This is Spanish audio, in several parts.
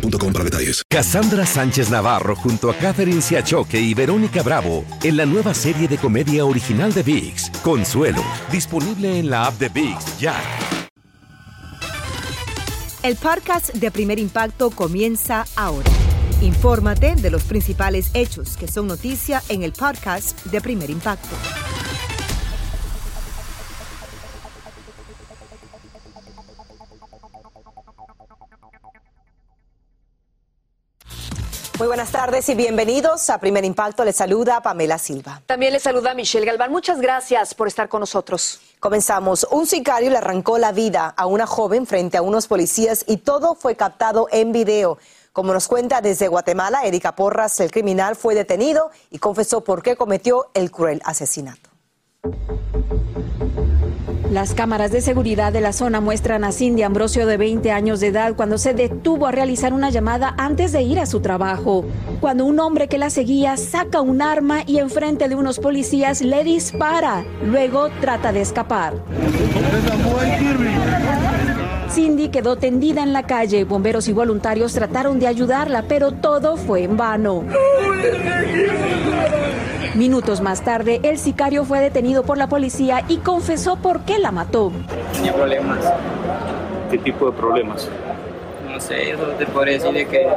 boostmobile.com para detalles. Cassandra Sánchez Navarro junto a Catherine Siachoque y Verónica Bravo en la nueva serie de comedia original de VIX, Consuelo, disponible en la app de VIX ya. El podcast de Primer Impacto comienza ahora. Infórmate de los principales hechos que son noticia en el podcast de Primer Impacto. Muy buenas tardes y bienvenidos a Primer Impacto. Les saluda Pamela Silva. También les saluda Michelle Galván. Muchas gracias por estar con nosotros. Comenzamos. Un sicario le arrancó la vida a una joven frente a unos policías y todo fue captado en video. Como nos cuenta desde Guatemala, Erika Porras, el criminal fue detenido y confesó por qué cometió el cruel asesinato. Las cámaras de seguridad de la zona muestran a Cindy Ambrosio de 20 años de edad cuando se detuvo a realizar una llamada antes de ir a su trabajo. Cuando un hombre que la seguía saca un arma y enfrente de unos policías le dispara. Luego trata de escapar. Cindy quedó tendida en la calle. Bomberos y voluntarios trataron de ayudarla, pero todo fue en vano. Minutos más tarde, el sicario fue detenido por la policía y confesó por qué la mató. Tenía problemas. ¿Qué tipo de problemas? No sé, eso te podría decir de que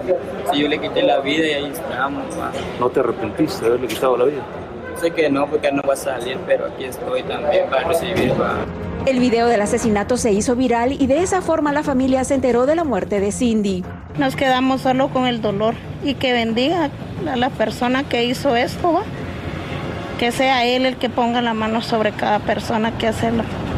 si yo le quité la vida y ahí estamos. ¿No te arrepentiste de haberle quitado la vida? Sé que no, porque no va a salir, pero aquí estoy también para recibir. El video del asesinato se hizo viral y de esa forma la familia se enteró de la muerte de Cindy. Nos quedamos solo con el dolor y que bendiga a la persona que hizo esto, ¿va? Que sea él el que ponga la mano sobre cada persona que, hace,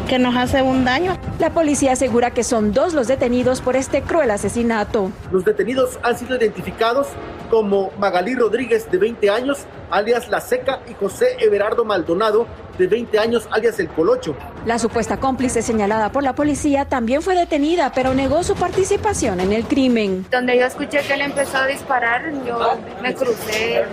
que nos hace un daño. La policía asegura que son dos los detenidos por este cruel asesinato. Los detenidos han sido identificados como Magalí Rodríguez, de 20 años, alias La Seca, y José Everardo Maldonado, de 20 años, alias El Colocho. La supuesta cómplice señalada por la policía también fue detenida, pero negó su participación en el crimen. Donde yo escuché que él empezó a disparar, yo me crucé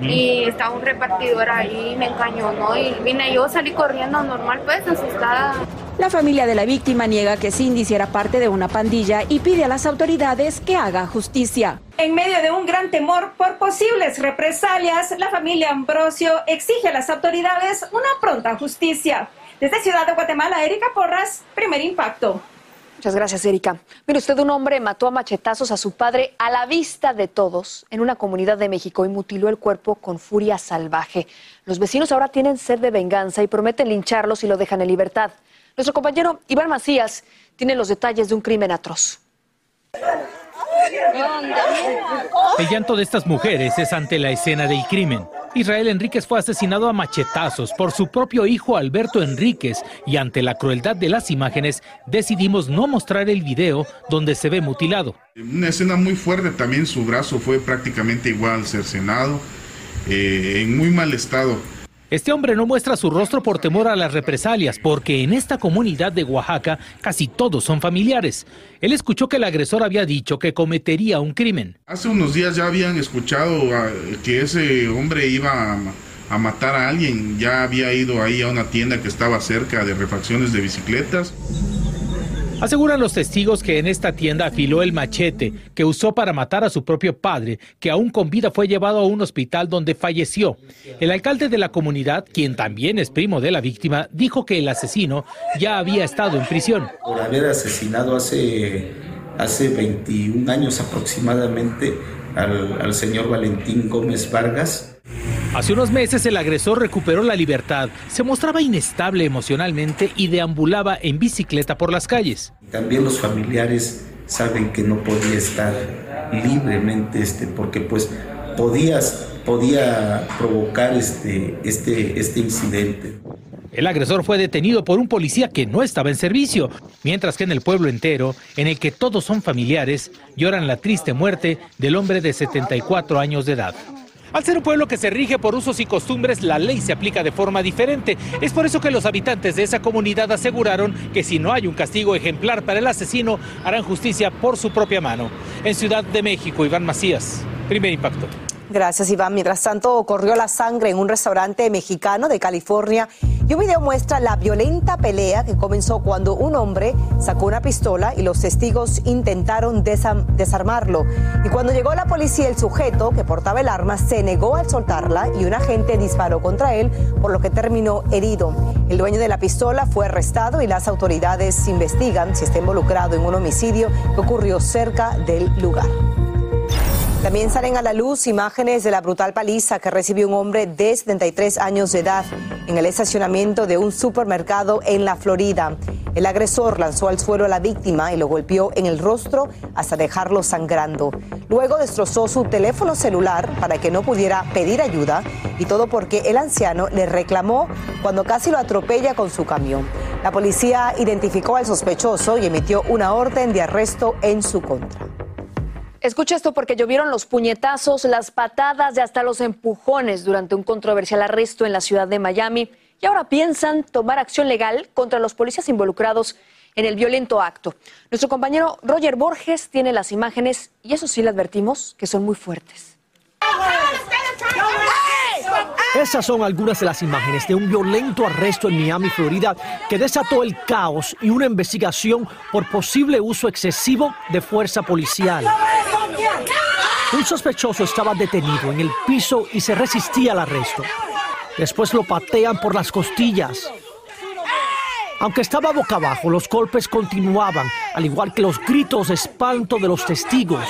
y estaba un repartidor ahí, me encañonó y vine yo, salí corriendo normal, pues asustada. La familia de la víctima niega que Cindy hiciera parte de una pandilla y pide a las autoridades que haga justicia. En medio de un gran temor por posibles represalias, la familia Ambrosio exige a las autoridades una pronta justicia. Desde Ciudad de Guatemala, Erika Porras, primer impacto. Muchas gracias, Erika. Mire usted, un hombre mató a machetazos a su padre a la vista de todos en una comunidad de México y mutiló el cuerpo con furia salvaje. Los vecinos ahora tienen sed de venganza y prometen lincharlo si lo dejan en libertad. Nuestro compañero Iván Macías tiene los detalles de un crimen atroz. El llanto de estas mujeres es ante la escena del crimen. Israel Enríquez fue asesinado a machetazos por su propio hijo Alberto Enríquez y ante la crueldad de las imágenes decidimos no mostrar el video donde se ve mutilado. Una escena muy fuerte, también su brazo fue prácticamente igual cercenado, eh, en muy mal estado. Este hombre no muestra su rostro por temor a las represalias, porque en esta comunidad de Oaxaca casi todos son familiares. Él escuchó que el agresor había dicho que cometería un crimen. Hace unos días ya habían escuchado ah, que ese hombre iba a, a matar a alguien, ya había ido ahí a una tienda que estaba cerca de refacciones de bicicletas. Aseguran los testigos que en esta tienda afiló el machete que usó para matar a su propio padre, que aún con vida fue llevado a un hospital donde falleció. El alcalde de la comunidad, quien también es primo de la víctima, dijo que el asesino ya había estado en prisión. Por haber asesinado hace, hace 21 años aproximadamente al, al señor Valentín Gómez Vargas. Hace unos meses el agresor recuperó la libertad, se mostraba inestable emocionalmente y deambulaba en bicicleta por las calles. También los familiares saben que no podía estar libremente este porque pues podías podía provocar este este este incidente. El agresor fue detenido por un policía que no estaba en servicio, mientras que en el pueblo entero, en el que todos son familiares, lloran la triste muerte del hombre de 74 años de edad. Al ser un pueblo que se rige por usos y costumbres, la ley se aplica de forma diferente. Es por eso que los habitantes de esa comunidad aseguraron que si no hay un castigo ejemplar para el asesino, harán justicia por su propia mano. En Ciudad de México, Iván Macías, primer impacto. Gracias, Iván. Mientras tanto, corrió la sangre en un restaurante mexicano de California y un video muestra la violenta pelea que comenzó cuando un hombre sacó una pistola y los testigos intentaron desarmarlo. Y cuando llegó la policía, el sujeto que portaba el arma se negó al soltarla y un agente disparó contra él, por lo que terminó herido. El dueño de la pistola fue arrestado y las autoridades investigan si está involucrado en un homicidio que ocurrió cerca del lugar. También salen a la luz imágenes de la brutal paliza que recibió un hombre de 73 años de edad en el estacionamiento de un supermercado en la Florida. El agresor lanzó al suelo a la víctima y lo golpeó en el rostro hasta dejarlo sangrando. Luego destrozó su teléfono celular para que no pudiera pedir ayuda y todo porque el anciano le reclamó cuando casi lo atropella con su camión. La policía identificó al sospechoso y emitió una orden de arresto en su contra. Escucha esto porque llovieron los puñetazos, las patadas y hasta los empujones durante un controversial arresto en la ciudad de Miami y ahora piensan tomar acción legal contra los policías involucrados en el violento acto. Nuestro compañero Roger Borges tiene las imágenes y eso sí le advertimos que son muy fuertes. Esas son algunas de las imágenes de un violento arresto en Miami, Florida, que desató el caos y una investigación por posible uso excesivo de fuerza policial. Un sospechoso estaba detenido en el piso y se resistía al arresto. Después lo patean por las costillas. Aunque estaba boca abajo, los golpes continuaban, al igual que los gritos de espanto de los testigos.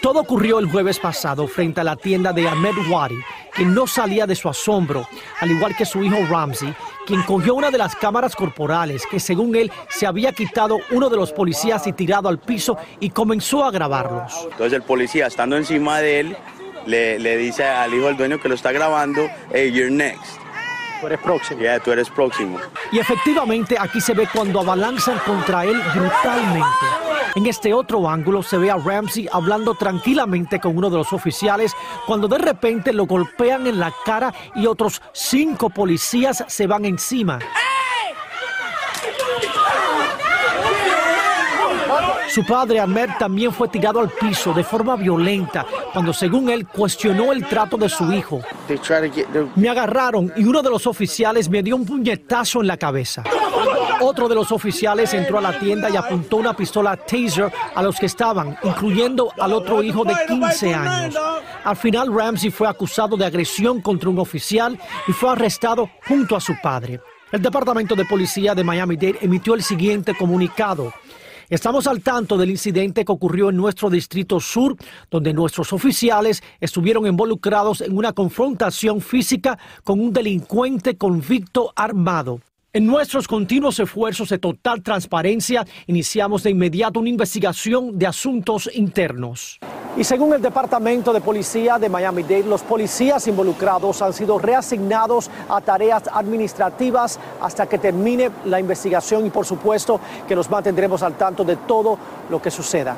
Todo ocurrió el jueves pasado frente a la tienda de Ahmed Wari, quien no salía de su asombro, al igual que su hijo Ramsey, quien cogió una de las cámaras corporales que según él se había quitado uno de los policías y tirado al piso y comenzó a grabarlos. Entonces el policía, estando encima de él, le, le dice al hijo del dueño que lo está grabando, hey, you're next. Tú eres próximo. Ya, tú eres próximo. Y efectivamente aquí se ve cuando abalanzan contra él brutalmente. En este otro ángulo se ve a Ramsey hablando tranquilamente con uno de los oficiales cuando de repente lo golpean en la cara y otros cinco policías se van encima. Su padre Ahmed también fue tirado al piso de forma violenta cuando según él cuestionó el trato de su hijo. Me agarraron y uno de los oficiales me dio un puñetazo en la cabeza. Otro de los oficiales entró a la tienda y apuntó una pistola taser a los que estaban, incluyendo al otro hijo de 15 años. Al final Ramsey fue acusado de agresión contra un oficial y fue arrestado junto a su padre. El Departamento de Policía de Miami-Dade emitió el siguiente comunicado. Estamos al tanto del incidente que ocurrió en nuestro distrito sur, donde nuestros oficiales estuvieron involucrados en una confrontación física con un delincuente convicto armado. En nuestros continuos esfuerzos de total transparencia, iniciamos de inmediato una investigación de asuntos internos. Y según el Departamento de Policía de Miami-Dade, los policías involucrados han sido reasignados a tareas administrativas hasta que termine la investigación y por supuesto que nos mantendremos al tanto de todo lo que suceda.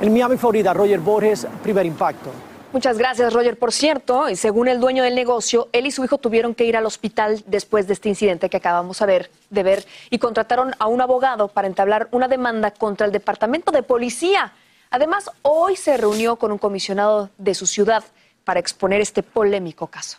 En Miami, Florida, Roger Borges, primer impacto. Muchas gracias, Roger. Por cierto, y según el dueño del negocio, él y su hijo tuvieron que ir al hospital después de este incidente que acabamos de ver y contrataron a un abogado para entablar una demanda contra el Departamento de Policía. Además, hoy se reunió con un comisionado de su ciudad para exponer este polémico caso.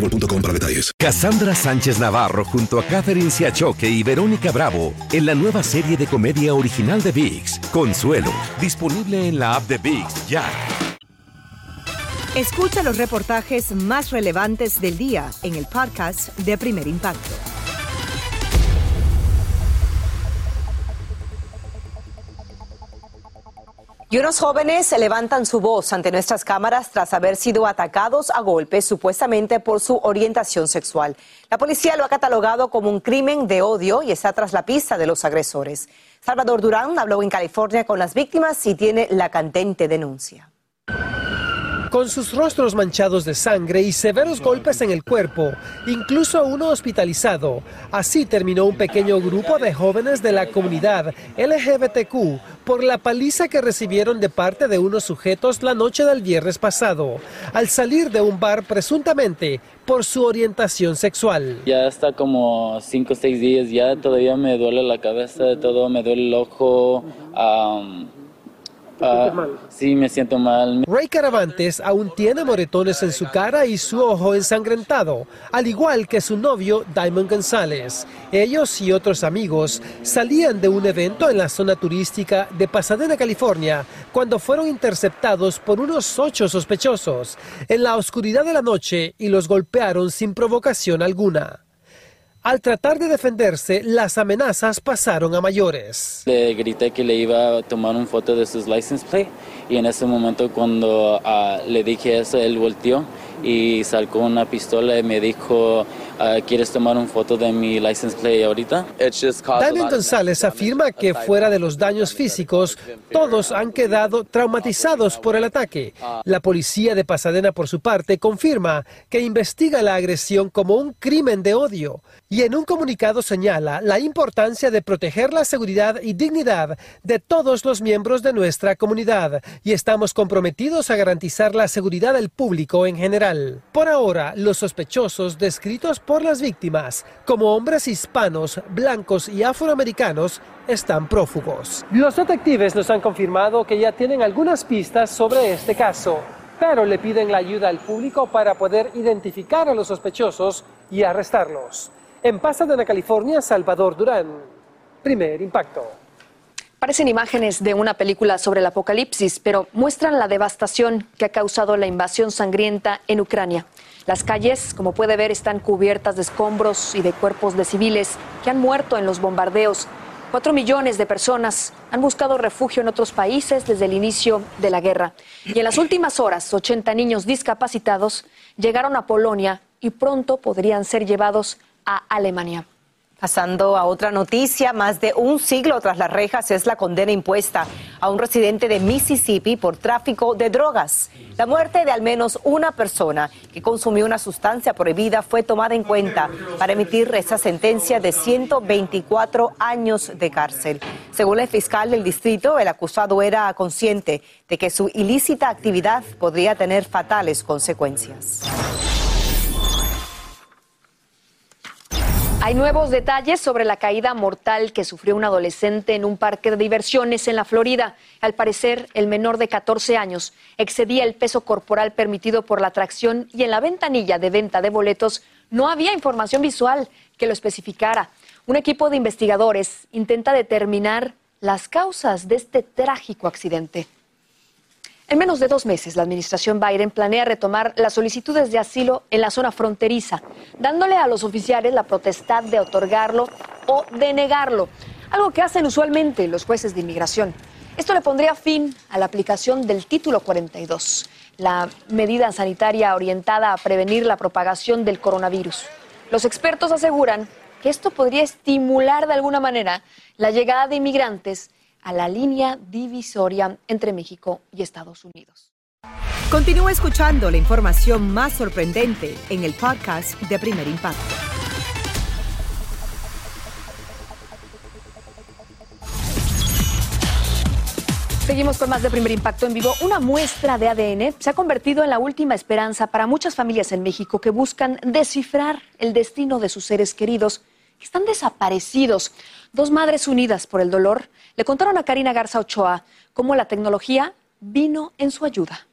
boostmobile.com para detalles. Cassandra Sánchez Navarro junto a Catherine Siachoque y Verónica Bravo en la nueva serie de comedia original de VIX, Consuelo, disponible en la app de VIX ya. Escucha los reportajes más relevantes del día en el podcast de Primer Impacto. Y unos jóvenes levantan su voz ante nuestras cámaras tras haber sido atacados a golpes supuestamente por su orientación sexual. La policía lo ha catalogado como un crimen de odio y está tras la pista de los agresores. Salvador Durán habló en California con las víctimas y tiene la candente denuncia. Con sus rostros manchados de sangre y severos golpes en el cuerpo, incluso uno hospitalizado, así terminó un pequeño grupo de jóvenes de la comunidad LGBTQ por la paliza que recibieron de parte de unos sujetos la noche del viernes pasado, al salir de un bar presuntamente por su orientación sexual. Ya está como 5 o 6 días, ya todavía me duele la cabeza, todo me duele el ojo. Ah, sí, me siento mal. Ray Caravantes aún tiene moretones en su cara y su ojo ensangrentado, al igual que su novio Diamond González. Ellos y otros amigos salían de un evento en la zona turística de Pasadena, California, cuando fueron interceptados por unos ocho sospechosos en la oscuridad de la noche y los golpearon sin provocación alguna. Al tratar de defenderse, las amenazas pasaron a mayores. Le grité que le iba a tomar una foto de sus license plate y en ese momento cuando ah, le dije eso, él volteó y sacó una pistola y me dijo, ah, ¿quieres tomar una foto de mi license plate ahorita? Daniel González afirma que fuera de los daños físicos, todos han quedado traumatizados por el ataque. La policía de Pasadena, por su parte, confirma que investiga la agresión como un crimen de odio y en un comunicado señala la importancia de proteger la seguridad y dignidad de todos los miembros de nuestra comunidad y estamos comprometidos a garantizar la seguridad del público en general. Por ahora, los sospechosos descritos por las víctimas como hombres hispanos, blancos y afroamericanos están prófugos. Los detectives nos han confirmado que ya tienen algunas pistas sobre este caso, pero le piden la ayuda al público para poder identificar a los sospechosos y arrestarlos. En Pasadena, California, Salvador Durán. Primer impacto. Parecen imágenes de una película sobre el apocalipsis, pero muestran la devastación que ha causado la invasión sangrienta en Ucrania. Las calles, como puede ver, están cubiertas de escombros y de cuerpos de civiles que han muerto en los bombardeos. Cuatro millones de personas han buscado refugio en otros países desde el inicio de la guerra. Y en las últimas horas, 80 niños discapacitados llegaron a Polonia y pronto podrían ser llevados a Alemania. Pasando a otra noticia, más de un siglo tras las rejas es la condena impuesta a un residente de Mississippi por tráfico de drogas. La muerte de al menos una persona que consumió una sustancia prohibida fue tomada en cuenta para emitir esa sentencia de 124 años de cárcel. Según el fiscal del distrito, el acusado era consciente de que su ilícita actividad podría tener fatales consecuencias. Hay nuevos detalles sobre la caída mortal que sufrió un adolescente en un parque de diversiones en la Florida. Al parecer, el menor de 14 años excedía el peso corporal permitido por la atracción y en la ventanilla de venta de boletos no había información visual que lo especificara. Un equipo de investigadores intenta determinar las causas de este trágico accidente. En menos de dos meses, la administración Biden planea retomar las solicitudes de asilo en la zona fronteriza, dándole a los oficiales la potestad de otorgarlo o denegarlo, algo que hacen usualmente los jueces de inmigración. Esto le pondría fin a la aplicación del título 42, la medida sanitaria orientada a prevenir la propagación del coronavirus. Los expertos aseguran que esto podría estimular de alguna manera la llegada de inmigrantes a la línea divisoria entre México y Estados Unidos. Continúa escuchando la información más sorprendente en el podcast de Primer Impacto. Seguimos con más de Primer Impacto en vivo. Una muestra de ADN se ha convertido en la última esperanza para muchas familias en México que buscan descifrar el destino de sus seres queridos que están desaparecidos. Dos madres unidas por el dolor le contaron a Karina Garza Ochoa cómo la tecnología vino en su ayuda.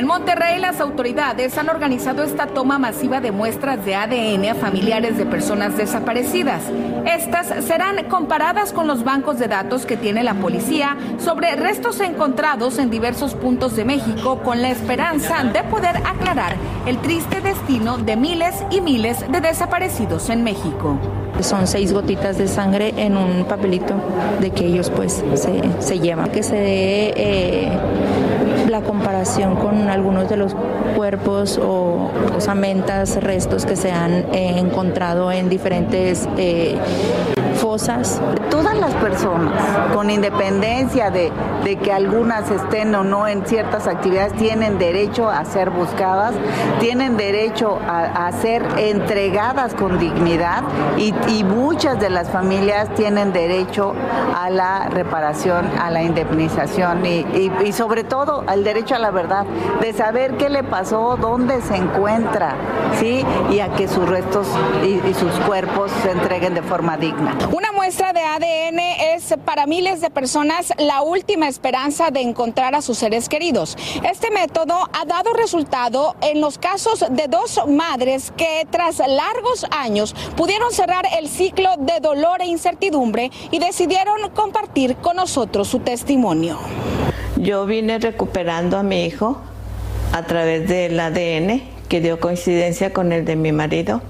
En Monterrey, las autoridades han organizado esta toma masiva de muestras de ADN a familiares de personas desaparecidas. Estas serán comparadas con los bancos de datos que tiene la policía sobre restos encontrados en diversos puntos de México con la esperanza de poder aclarar el triste destino de miles y miles de desaparecidos en México. Son seis gotitas de sangre en un papelito de que ellos pues se, se llevan. Que se dé eh, la comparación con algunos de los cuerpos o osamentas, restos que se han eh, encontrado en diferentes eh, Todas las personas, con independencia de, que algunas estén o no en ciertas actividades, tienen derecho a ser buscadas, tienen derecho a, ser entregadas con dignidad y, muchas de las familias tienen derecho a la reparación, a la indemnización y, sobre todo al derecho a la verdad, de saber qué le pasó, dónde se encuentra, ¿sí? Y a que sus restos y sus cuerpos se entreguen de forma digna. Una muestra de ADN es para miles de personas la última esperanza de encontrar a sus seres queridos. Este método ha dado resultado en los casos de dos madres que tras largos años pudieron cerrar el ciclo de dolor e incertidumbre y decidieron compartir con nosotros su testimonio. Yo vine recuperando a mi hijo a través del ADN que dio coincidencia con el de mi marido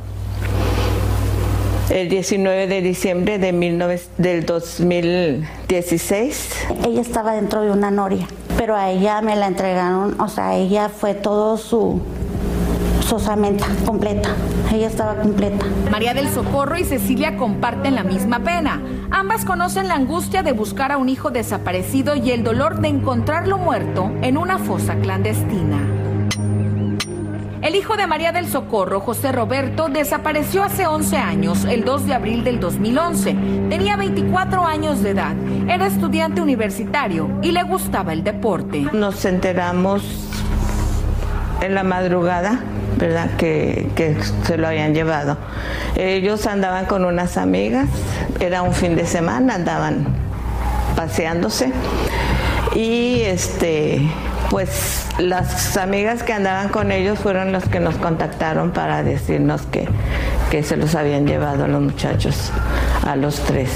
el 19 de diciembre de 19, del 2016. Ella estaba dentro de una noria, pero a ella me la entregaron, o sea, ella fue todo su su osamenta completa. Ella estaba completa. María del Socorro y Cecilia comparten la misma pena. Ambas conocen la angustia de buscar a un hijo desaparecido y el dolor de encontrarlo muerto en una fosa clandestina. El hijo de María del Socorro, José Roberto, desapareció hace 11 años, el 2 de abril del 2011. Tenía 24 años de edad, era estudiante universitario y le gustaba el deporte. Nos enteramos en la madrugada, ¿verdad? Que, que se lo habían llevado. Ellos andaban con unas amigas, era un fin de semana, andaban paseándose y este pues las amigas que andaban con ellos fueron las que nos contactaron para decirnos que, que se los habían llevado los muchachos, a los tres.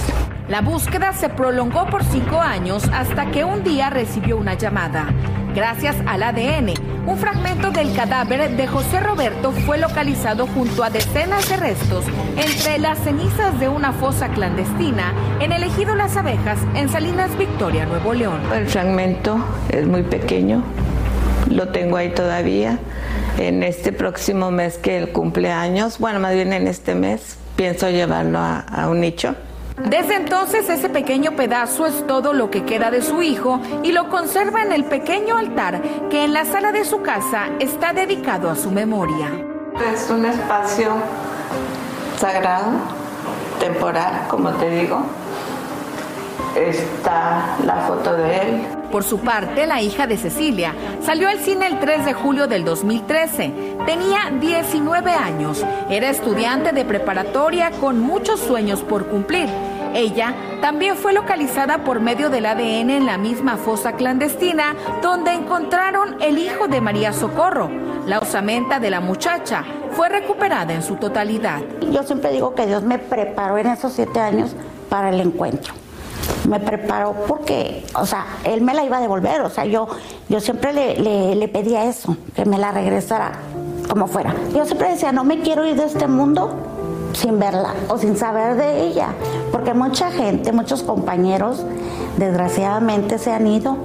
La búsqueda se prolongó por cinco años hasta que un día recibió una llamada. Gracias al ADN, un fragmento del cadáver de José Roberto fue localizado junto a decenas de restos entre las cenizas de una fosa clandestina en el ejido Las Abejas en Salinas Victoria, Nuevo León. El fragmento es muy pequeño, lo tengo ahí todavía. En este próximo mes que el cumpleaños, bueno, más bien en este mes, pienso llevarlo a, a un nicho. Desde entonces ese pequeño pedazo es todo lo que queda de su hijo y lo conserva en el pequeño altar que en la sala de su casa está dedicado a su memoria. Es un espacio sagrado, temporal, como te digo. Está la foto de él. Por su parte, la hija de Cecilia salió al cine el 3 de julio del 2013. Tenía 19 años. Era estudiante de preparatoria con muchos sueños por cumplir. Ella también fue localizada por medio del ADN en la misma fosa clandestina donde encontraron el hijo de María Socorro. La osamenta de la muchacha fue recuperada en su totalidad. Yo siempre digo que Dios me preparó en esos siete años para el encuentro me preparó porque, o sea, él me la iba a devolver, o sea, yo, yo siempre le, le, le, pedía eso, que me la regresara como fuera. Yo siempre decía, no me quiero ir de este mundo sin verla o sin saber de ella, porque mucha gente, muchos compañeros, desgraciadamente se han ido,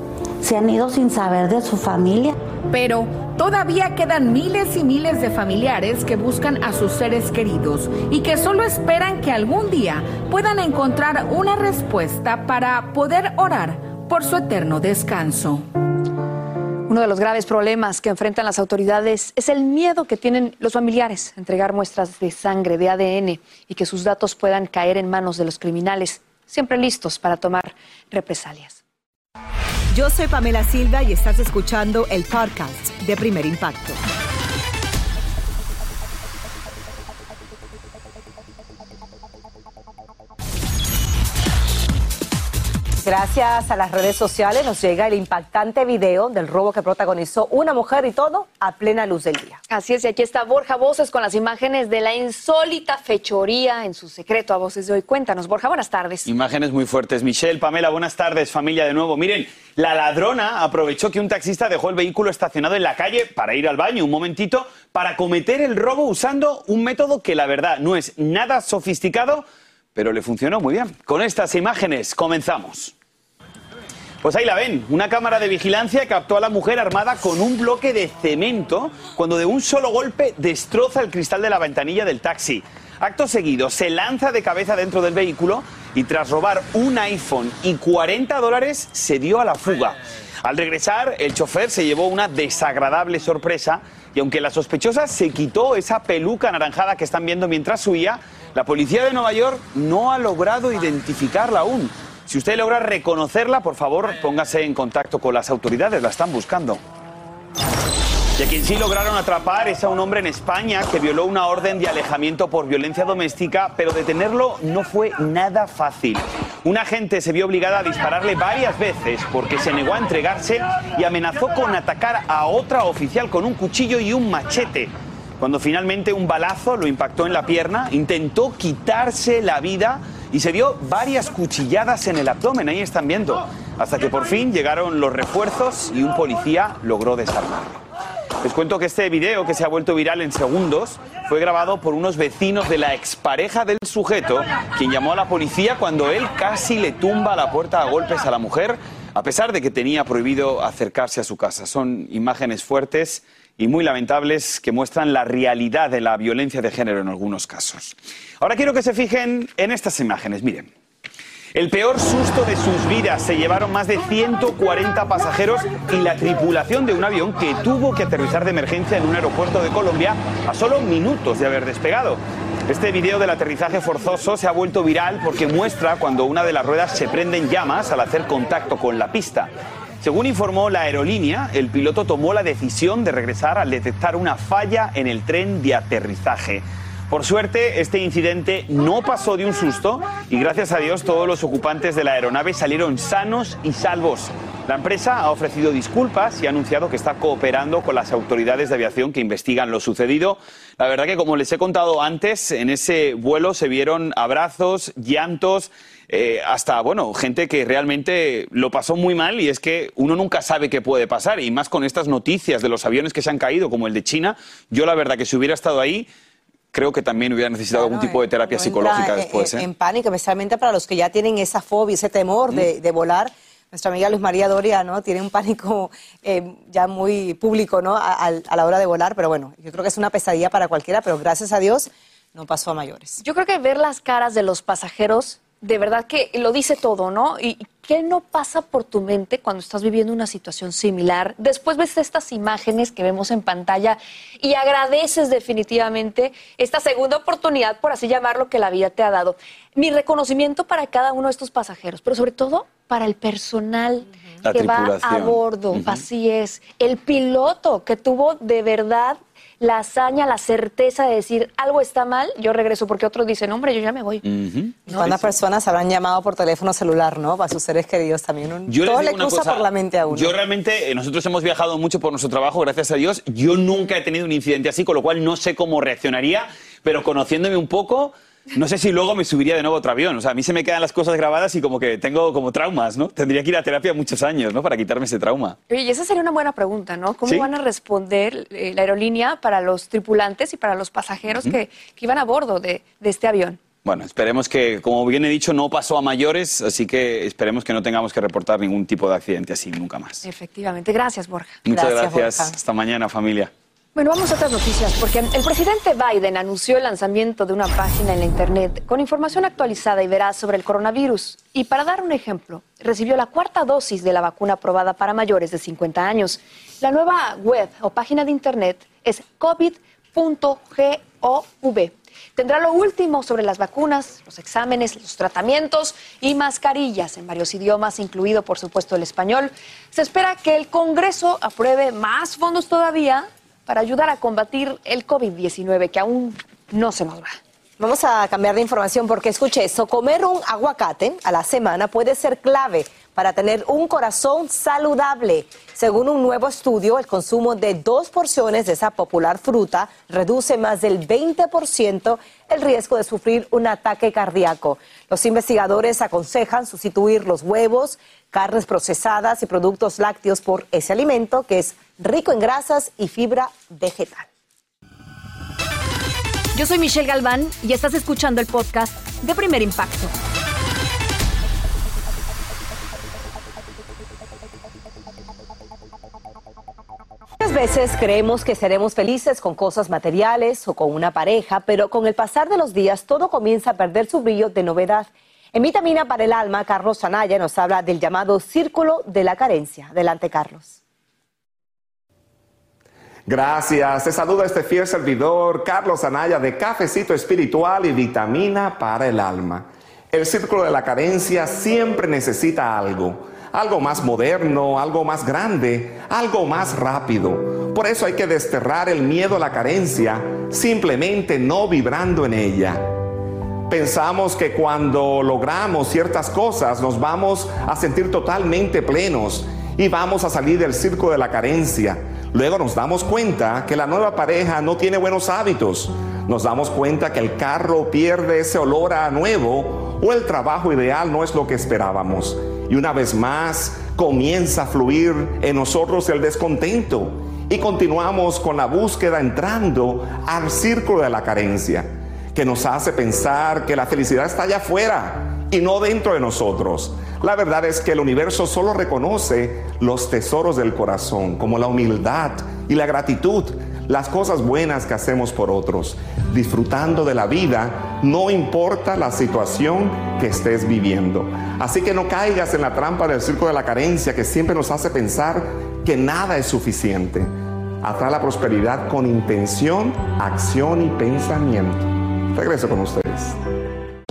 se han ido sin saber de su familia. Pero todavía quedan miles y miles de familiares que buscan a sus seres queridos y que solo esperan que algún día puedan encontrar una respuesta para poder orar por su eterno descanso. Uno de los graves problemas que enfrentan las autoridades es el miedo que tienen los familiares a entregar muestras de sangre, de ADN y que sus datos puedan caer en manos de los criminales, siempre listos para tomar represalias. Yo soy Pamela Silva y estás escuchando el podcast de Primer Impacto. Gracias a las redes sociales nos llega el impactante video del robo que protagonizó una mujer y todo a plena luz del día. Así es, y aquí está Borja Voces con las imágenes de la insólita fechoría en su secreto a Voces de hoy. Cuéntanos, Borja, buenas tardes. Imágenes muy fuertes. Michelle, Pamela, buenas tardes, familia de nuevo. Miren, la ladrona aprovechó que un taxista dejó el vehículo estacionado en la calle para ir al baño un momentito para cometer el robo usando un método que la verdad no es nada sofisticado, pero le funcionó muy bien. Con estas imágenes comenzamos. Pues ahí la ven, una cámara de vigilancia captó a la mujer armada con un bloque de cemento cuando de un solo golpe destroza el cristal de la ventanilla del taxi. Acto seguido, se lanza de cabeza dentro del vehículo y tras robar un iPhone y 40 dólares se dio a la fuga. Al regresar, el chofer se llevó una desagradable sorpresa y aunque la sospechosa se quitó esa peluca anaranjada que están viendo mientras huía, la policía de Nueva York no ha logrado identificarla aún. Si usted logra reconocerla, por favor, póngase en contacto con las autoridades, la están buscando. Y a quien sí lograron atrapar es a un hombre en España que violó una orden de alejamiento por violencia doméstica, pero detenerlo no fue nada fácil. Un agente se vio obligada a dispararle varias veces porque se negó a entregarse y amenazó con atacar a otra oficial con un cuchillo y un machete. Cuando finalmente un balazo lo impactó en la pierna, intentó quitarse la vida y se dio varias cuchilladas en el abdomen, ahí están viendo, hasta que por fin llegaron los refuerzos y un policía logró desarmarlo. Les cuento que este video, que se ha vuelto viral en segundos, fue grabado por unos vecinos de la expareja del sujeto, quien llamó a la policía cuando él casi le tumba la puerta a golpes a la mujer, a pesar de que tenía prohibido acercarse a su casa. Son imágenes fuertes y muy lamentables que muestran la realidad de la violencia de género en algunos casos. Ahora quiero que se fijen en estas imágenes. Miren. El peor susto de sus vidas se llevaron más de 140 pasajeros y la tripulación de un avión que tuvo que aterrizar de emergencia en un aeropuerto de Colombia a solo minutos de haber despegado. Este video del aterrizaje forzoso se ha vuelto viral porque muestra cuando una de las ruedas se prende en llamas al hacer contacto con la pista. Según informó la aerolínea, el piloto tomó la decisión de regresar al detectar una falla en el tren de aterrizaje. Por suerte, este incidente no pasó de un susto y gracias a Dios todos los ocupantes de la aeronave salieron sanos y salvos. La empresa ha ofrecido disculpas y ha anunciado que está cooperando con las autoridades de aviación que investigan lo sucedido. La verdad que, como les he contado antes, en ese vuelo se vieron abrazos, llantos, eh, hasta, bueno, gente que realmente lo pasó muy mal y es que uno nunca sabe qué puede pasar. Y más con estas noticias de los aviones que se han caído, como el de China, yo la verdad que si hubiera estado ahí creo que también hubiera necesitado algún tipo de terapia psicológica después. En, ¿eh? en, pánico, especialmente para los que ya tienen esa fobia, ese temor de, de volar. Nuestra amiga Luz María Doria, ¿no? Tiene un pánico eh, ya muy público, ¿no? A, a, la hora de volar, pero bueno, yo creo que es una pesadilla para cualquiera, pero gracias a Dios no pasó a mayores. Yo creo que ver las caras de los pasajeros de verdad que lo dice todo, ¿no? ¿Y qué no pasa por tu mente cuando estás viviendo una situación similar? Después ves estas imágenes que vemos en pantalla y agradeces definitivamente esta segunda oportunidad, por así llamarlo, que la vida te ha dado. Mi reconocimiento para cada uno de estos pasajeros, pero sobre todo para el personal que va a bordo, así es. El piloto que tuvo de verdad la hazaña, la certeza de decir algo está mal, yo regreso, porque otros dicen, hombre, yo ya me voy. ¿Cuántas personas habrán llamado por teléfono celular, no? Para sus seres queridos también. yo Todo le cruza por la mente a uno. Yo realmente, eh, nosotros hemos viajado mucho por nuestro trabajo, gracias a Dios. Yo nunca he tenido un incidente así, con lo cual no sé cómo reaccionaría, pero conociéndome un poco no sé si luego me subiría de nuevo a otro avión. O sea, a mí se me quedan las cosas grabadas y como que tengo como traumas, ¿no? Tendría que ir a terapia muchos años, ¿no? Para quitarme ese trauma. Oye, y esa sería una buena pregunta, ¿no? ¿Cómo van a responder eh, la aerolínea para los tripulantes y para los pasajeros que, iban a bordo de, este avión? Bueno, esperemos que, como bien he dicho, no pasó a mayores, así que esperemos que no tengamos que reportar ningún tipo de accidente así nunca más. Efectivamente. Gracias, Borja. Muchas gracias. Hasta mañana, familia. Bueno, vamos a otras noticias, porque el presidente Biden anunció el lanzamiento de una página en la Internet con información actualizada y veraz sobre el coronavirus. Y para dar un ejemplo, recibió la cuarta dosis de la vacuna aprobada para mayores de 50 años. La nueva web o página de Internet es covid.gov. Tendrá lo último sobre las vacunas, los exámenes, los tratamientos y mascarillas en varios idiomas, incluido por supuesto el español. Se espera que el Congreso apruebe más fondos todavía para ayudar a combatir el COVID-19 que aún no se nos va. Vamos a cambiar de información porque escuche eso, comer un aguacate a la semana puede ser clave para tener un corazón saludable. Según un nuevo estudio, el consumo de dos porciones de esa popular fruta reduce más del 20% el riesgo de sufrir un ataque cardíaco. Los investigadores aconsejan sustituir los huevos, carnes procesadas y productos lácteos por ese alimento que es rico en grasas y fibra vegetal. Yo soy Michelle Galván y estás escuchando el podcast de Primer Impacto. Muchas veces creemos que seremos felices con cosas materiales o con una pareja, pero con el pasar de los días todo comienza a perder su brillo de novedad. En Vitamina para el Alma, Carlos Anaya nos habla del llamado círculo de la carencia. Adelante, Carlos. Gracias. Te saluda este fiel servidor, Carlos Anaya, de Cafecito Espiritual y Vitamina para el Alma. El círculo de la carencia siempre necesita algo. Algo más moderno, algo más grande, algo más rápido. Por eso hay que desterrar el miedo a la carencia, simplemente no vibrando en ella. Pensamos que cuando logramos ciertas cosas nos vamos a sentir totalmente plenos y vamos a salir del círculo de la carencia. Luego nos damos cuenta que la nueva pareja no tiene buenos hábitos. Nos damos cuenta que el carro pierde ese olor a nuevo o el trabajo ideal no es lo que esperábamos. Y una vez más comienza a fluir en nosotros el descontento y continuamos con la búsqueda entrando al círculo de la carencia, que nos hace pensar que la felicidad está allá afuera y no dentro de nosotros. La verdad es que el universo solo reconoce los tesoros del corazón, como la humildad y la gratitud, las cosas buenas que hacemos por otros. Disfrutando de la vida, no importa la situación que estés viviendo. Así que no caigas en la trampa del circo de la carencia que siempre nos hace pensar que nada es suficiente. Atrae la prosperidad con intención, acción y pensamiento. Regreso con ustedes.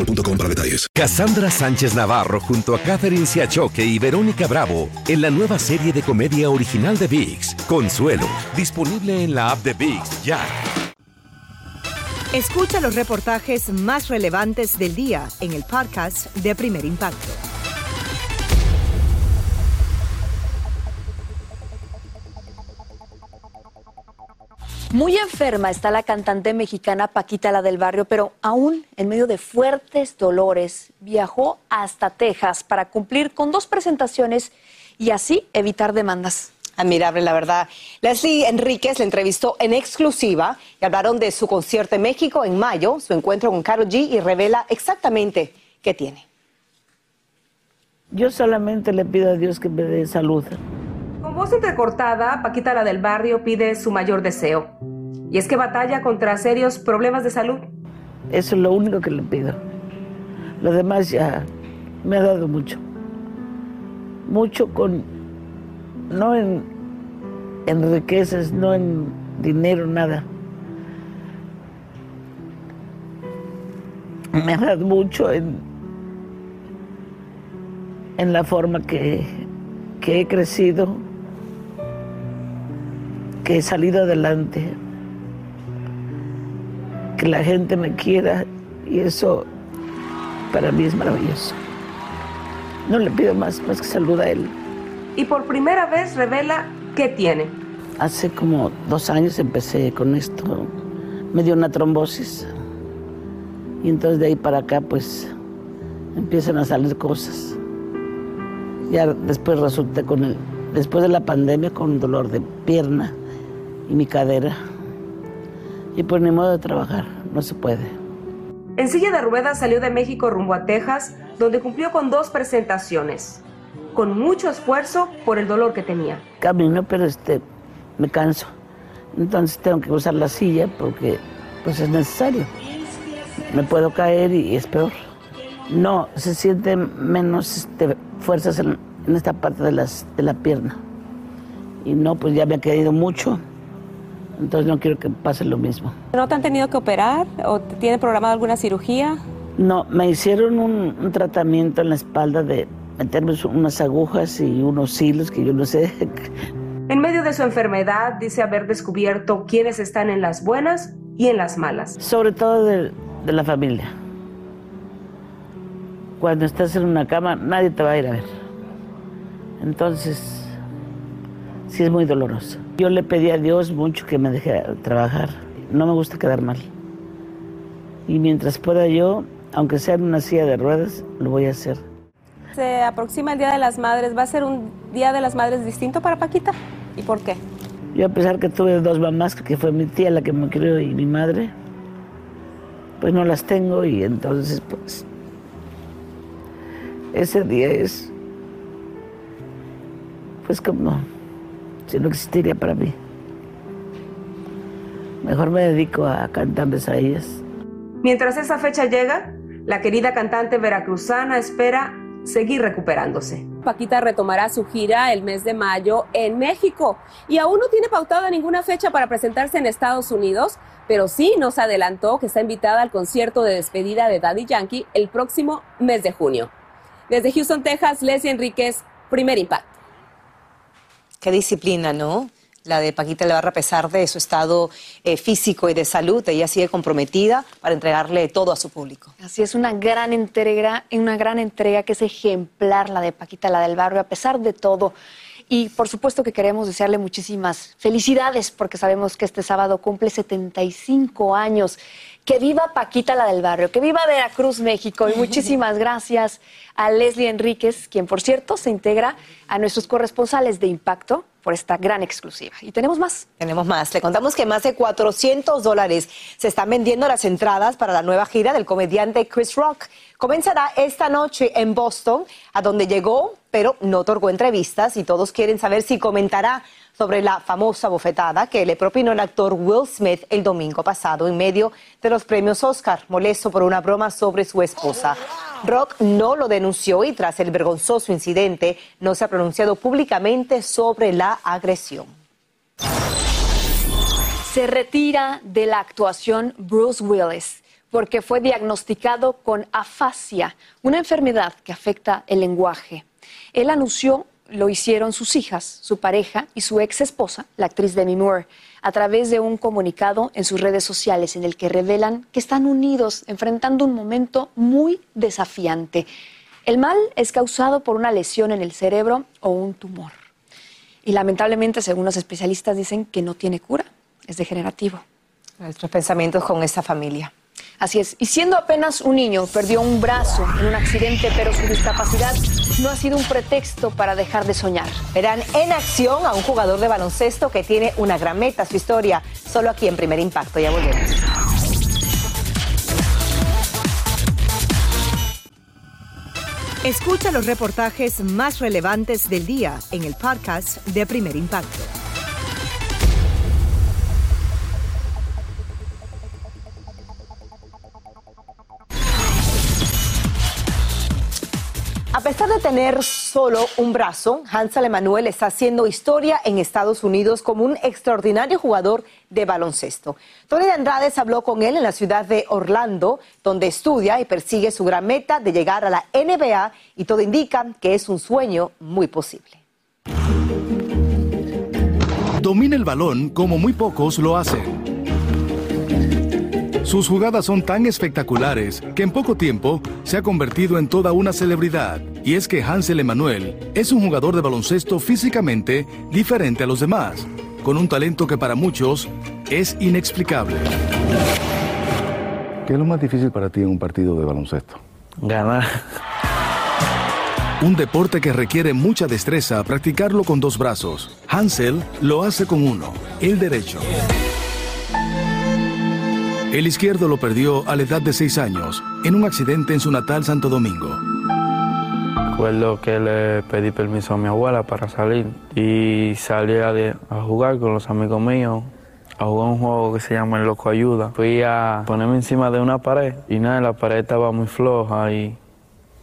boostmobile.com para detalles. Cassandra Sánchez Navarro junto a Catherine Siachoque y Verónica Bravo en la nueva serie de comedia original de VIX, Consuelo, disponible en la app de VIX ya. Escucha los reportajes más relevantes del día en el podcast de Primer Impacto. Muy enferma está la cantante mexicana Paquita la del barrio, pero aún en medio de fuertes dolores viajó hasta Texas para cumplir con dos presentaciones y así evitar demandas. Admirable, la verdad. Leslie Enríquez le entrevistó en exclusiva y hablaron de su concierto en México en mayo, su encuentro con Karol G y revela exactamente qué tiene. Yo solamente le pido a Dios que me dé salud. Voz entrecortada, Paquita la del barrio pide su mayor deseo. Y es que batalla contra serios problemas de salud. Eso es lo único que le pido. Lo demás ya me ha dado mucho. Mucho con, no en, en riquezas, no en dinero, nada. Me ha dado mucho en, en la forma que, que he crecido, que he salido adelante, que la gente me quiera y eso para mí es maravilloso. No le pido más, más que salud a él. Y por primera vez revela qué tiene. hace como dos años empecé con esto. Me dio una trombosis. Y entonces de ahí para acá pues empiezan a salir cosas. Ya después resulté con el, después de la pandemia con dolor de pierna y mi cadera. Y pues ni modo de trabajar, no se puede. En silla de ruedas salió de México rumbo a Texas, donde cumplió con dos presentaciones, con mucho esfuerzo por el dolor que tenía. Camino, pero este, me canso. Entonces tengo que usar la silla porque pues es necesario. Me puedo caer y es peor. No, se siente menos este, fuerzas en, en, esta parte de, las, de la pierna. Y no, pues ya me ha caído mucho. Entonces no quiero que pase lo mismo. ¿No te han tenido que operar o tiene programado alguna cirugía? No, me hicieron un, un tratamiento en la espalda de meterme unas agujas y unos hilos que yo no sé. En medio de su enfermedad dice haber descubierto quiénes están en las buenas y en las malas. Sobre todo de, de la familia. Cuando estás en una cama, nadie te va a ir a ver. Entonces, sí es muy doloroso. Yo le pedí a Dios mucho que me deje trabajar. No me gusta quedar mal. Y mientras pueda yo, aunque sea en una silla de ruedas, lo voy a hacer. Se aproxima el Día de las Madres. ¿Va a ser un Día de las Madres distinto para Paquita? ¿Y por qué? Yo a pesar que tuve dos mamás, que fue mi tía la que me crió y mi madre, pues no las tengo y entonces pues ese día es pues como si no existiría para mí. Mejor me dedico a cantarles a ellas. Mientras esa fecha llega, la querida cantante veracruzana espera seguir recuperándose. Paquita retomará su gira el mes de mayo en México y aún no tiene pautada ninguna fecha para presentarse en Estados Unidos, pero sí nos adelantó que está invitada al concierto de despedida de Daddy Yankee el próximo mes de junio. Desde Houston, Texas, Leslie Enríquez, primer impacto. Qué disciplina, ¿no? La de Paquita Levarra, a pesar de su estado eh, físico y de salud, ella sigue comprometida para entregarle todo a su público. Así es, una gran entrega, una gran entrega que es ejemplar la de Paquita, la del barrio, a pesar de todo. Y por supuesto que queremos desearle muchísimas felicidades porque sabemos que este sábado cumple 75 años. Que viva Paquita la del barrio, que viva Veracruz, México. Y muchísimas gracias a Leslie Enríquez, quien por cierto se integra a nuestros corresponsales de Impacto por esta gran exclusiva. Y tenemos más. Tenemos más. Le contamos que más de 400 dólares se están vendiendo las entradas para la nueva gira del comediante Chris Rock. Comenzará esta noche en Boston, a donde llegó, pero no otorgó entrevistas y todos quieren saber si comentará sobre la famosa bofetada que le propinó el actor Will Smith el domingo pasado en medio de los premios Oscar, molesto por una broma sobre su esposa. Rock no lo denunció y tras el vergonzoso incidente no se ha pronunciado públicamente sobre la agresión. Se retira de la actuación Bruce Willis porque fue diagnosticado con afasia, una enfermedad que afecta el lenguaje. Él anunció lo hicieron sus hijas, su pareja y su ex esposa, la actriz Demi Moore, a través de un comunicado en sus redes sociales en el que revelan que están unidos enfrentando un momento muy desafiante. El mal es causado por una lesión en el cerebro o un tumor. Y lamentablemente, según los especialistas, dicen que no tiene cura, es degenerativo. Nuestros pensamientos con esta familia. Así es. Y siendo apenas un niño, perdió un brazo en un accidente, pero su discapacidad no ha sido un pretexto para dejar de soñar. Verán en acción a un jugador de baloncesto que tiene una gran meta, su historia, solo aquí en Primer Impacto. Ya volvemos. Escucha los reportajes más relevantes del día en el podcast de Primer Impacto. De tener solo un brazo, Hansel Emanuel está haciendo historia en Estados Unidos como un extraordinario jugador de baloncesto. Tony de Andrades habló con él en la ciudad de Orlando, donde estudia y persigue su gran meta de llegar a la NBA y todo indica que es un sueño muy posible. Domina el balón como muy pocos lo hacen. Sus jugadas son tan espectaculares que en poco tiempo se ha convertido en toda una celebridad. Y es que Hansel Emanuel es un jugador de baloncesto físicamente diferente a los demás. con un talento que para muchos es inexplicable. ¿Qué es lo más difícil para ti en un partido de baloncesto? Ganar. Un deporte que requiere mucha destreza practicarlo con dos brazos. Hansel lo hace con uno, el derecho. El izquierdo lo perdió a la edad de seis años, en un accidente en su natal Santo Domingo. Recuerdo que le pedí permiso a mi abuela para salir y salí a, a jugar con los amigos míos a jugar un juego que se llama El Loco Ayuda. Fui a ponerme encima de una pared y nada, la pared estaba muy floja y,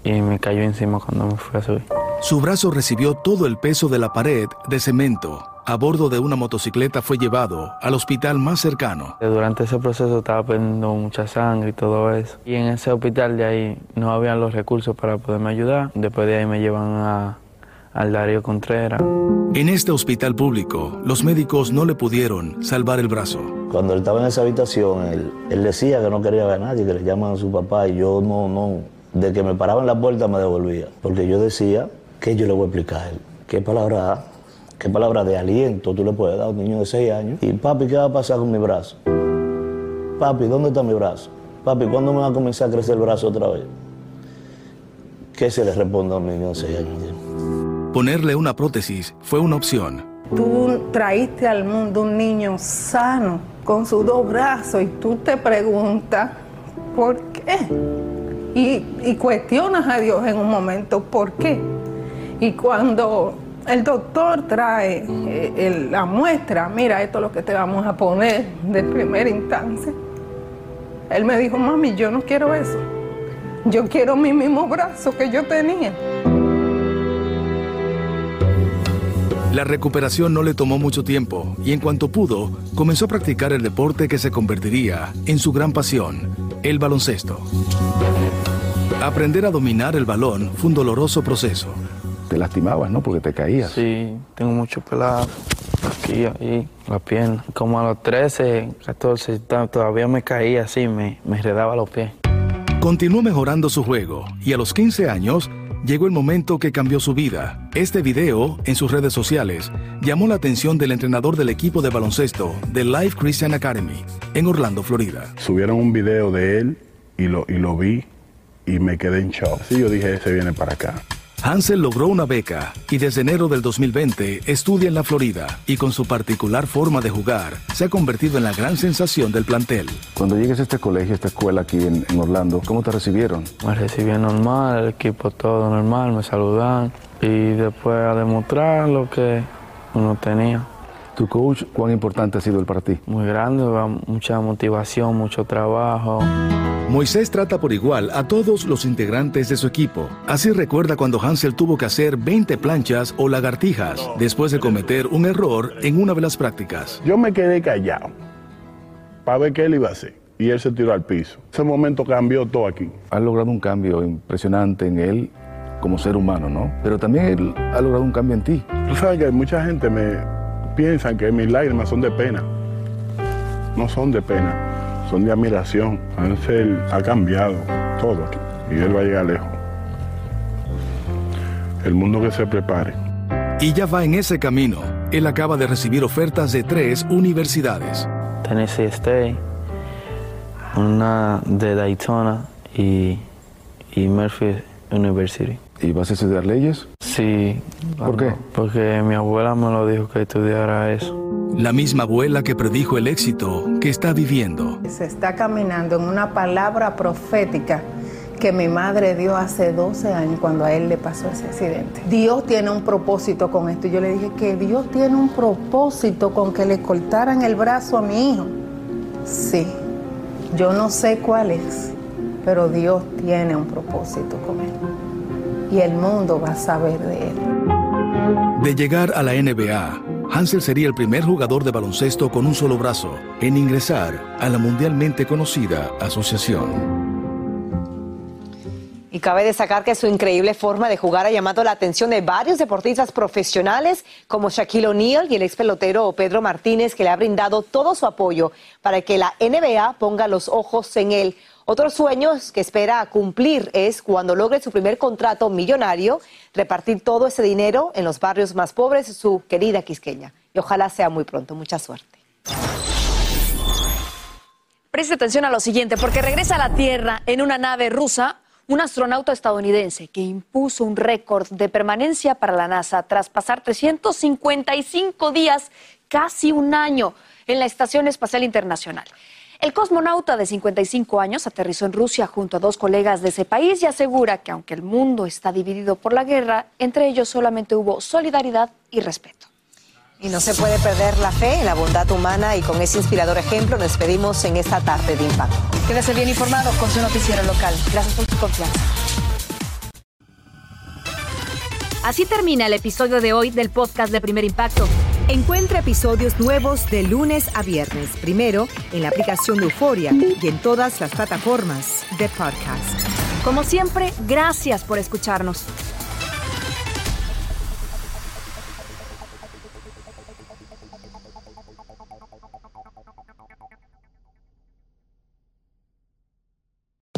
y me cayó encima cuando me fui a subir. Su brazo recibió todo el peso de la pared de cemento. A bordo de una motocicleta fue llevado al hospital más cercano. Durante ese proceso estaba perdiendo mucha sangre y todo eso. Y en ese hospital de ahí no habían los recursos para poderme ayudar. Después de ahí me llevan a, al Darío Contreras. En este hospital público, los médicos no le pudieron salvar el brazo. Cuando él estaba en esa habitación, él, él decía que no quería ver a nadie, que le llaman a su papá y yo no, no, de que me paraba en la puerta me devolvía. Porque yo decía, ¿qué yo le voy a explicar a él? ¿Qué palabra, qué palabra de aliento tú le puedes dar a un niño de 6 años? Y papi, ¿qué va a pasar con mi brazo? Papi, ¿dónde está mi brazo? Papi, ¿cuándo me va a comenzar a crecer el brazo otra vez? ¿Qué se le responde a un niño de 6 años? Ponerle una prótesis fue una opción. Tú traíste al mundo un niño sano, con sus dos brazos, y tú te preguntas, ¿por qué? Y, y cuestionas a Dios en un momento, ¿por qué? Y cuando el doctor trae eh, la muestra, mira, esto es lo que te vamos a poner de primera instancia. Él me dijo, mami, yo no quiero eso. Yo quiero mi mismo brazo que yo tenía. La recuperación no le tomó mucho tiempo y en cuanto pudo, comenzó a practicar el deporte que se convertiría en su gran pasión, el baloncesto. Aprender a dominar el balón fue un doloroso proceso. Te lastimabas, ¿no? Porque te caías. Sí, tengo mucho pelado aquí, ahí, la pierna. Como a los 13, 14, ta- todavía me caía así, me, me enredaba los pies. Continuó mejorando su juego y a los 15 años llegó el momento que cambió su vida. Este video, en sus redes sociales, llamó la atención del entrenador del equipo de baloncesto de Life Christian Academy en Orlando, Florida. Subieron un video de él y lo, y lo vi y me quedé en shock. Sí, yo dije, ese viene para acá. Hansel logró una beca y desde enero del 2020 estudia en la Florida y con su particular forma de jugar se ha convertido en la gran sensación del plantel. Cuando llegues a este colegio, a esta escuela aquí en, en Orlando, ¿cómo te recibieron? Me recibían normal, el equipo todo normal, me saludan y después a demostrar lo que uno tenía. ¿Tu coach cuán importante ha sido él para ti? Muy grande, mucha motivación, mucho trabajo. Moisés trata por igual a todos los integrantes de su equipo. Así recuerda cuando Hansel tuvo que hacer 20 planchas o lagartijas después de cometer un error en una de las prácticas. Yo me quedé callado para ver qué él iba a hacer. Y él se tiró al piso. Ese momento cambió todo aquí. Has logrado un cambio impresionante en él como ser humano, ¿no? Pero también él ha logrado un cambio en ti. Tú sabes que mucha gente me piensa que mis lágrimas son de pena. No son de pena, son de admiración. Ansel ha cambiado todo y él va a llegar lejos. El mundo que se prepare. Y ya va en ese camino. Él acaba de recibir ofertas de tres universidades. Tennessee State, una de Daytona y, y Murphy University. ¿Y vas a estudiar leyes? Sí. ¿Por qué? Porque mi abuela me lo dijo que estudiara eso. La misma abuela que predijo el éxito que está viviendo. Se está caminando en una palabra profética que mi madre dio hace 12 años cuando a él le pasó ese accidente. Dios tiene un propósito con esto. Y Yo le dije que Dios tiene un propósito con que le cortaran el brazo a mi hijo. Sí, yo no sé cuál es, pero Dios tiene un propósito con él. Y el mundo va a saber de él. De llegar a la NBA, Hansel sería el primer jugador de baloncesto con un solo brazo en ingresar a la mundialmente conocida asociación. Y cabe destacar que su increíble forma de jugar ha llamado la atención de varios deportistas profesionales como Shaquille O'Neal y el ex pelotero Pedro Martínez, que le ha brindado todo su apoyo para que la NBA ponga los ojos en él. Otros sueños que espera cumplir es cuando logre su primer contrato millonario, repartir todo ese dinero en los barrios más pobres de su querida Quisqueña. Y ojalá sea muy pronto. Mucha suerte. Preste atención a lo siguiente, porque regresa a la Tierra en una nave rusa un astronauta estadounidense que impuso un récord de permanencia para la NASA tras pasar 355 días, casi un año, en la Estación Espacial Internacional. El cosmonauta de 55 años aterrizó en Rusia junto a dos colegas de ese país y asegura que aunque el mundo está dividido por la guerra, entre ellos solamente hubo solidaridad y respeto. Y no se puede perder la fe en la bondad humana y con ese inspirador ejemplo nos despedimos en esta tarde de impacto. Quédese bien informado con su noticiero local. Gracias por su confianza. Así termina el episodio de hoy del podcast de Primer Impacto. Encuentra episodios nuevos de lunes a viernes, primero en la aplicación de Euforia y en todas las plataformas de podcast. Como siempre, gracias por escucharnos.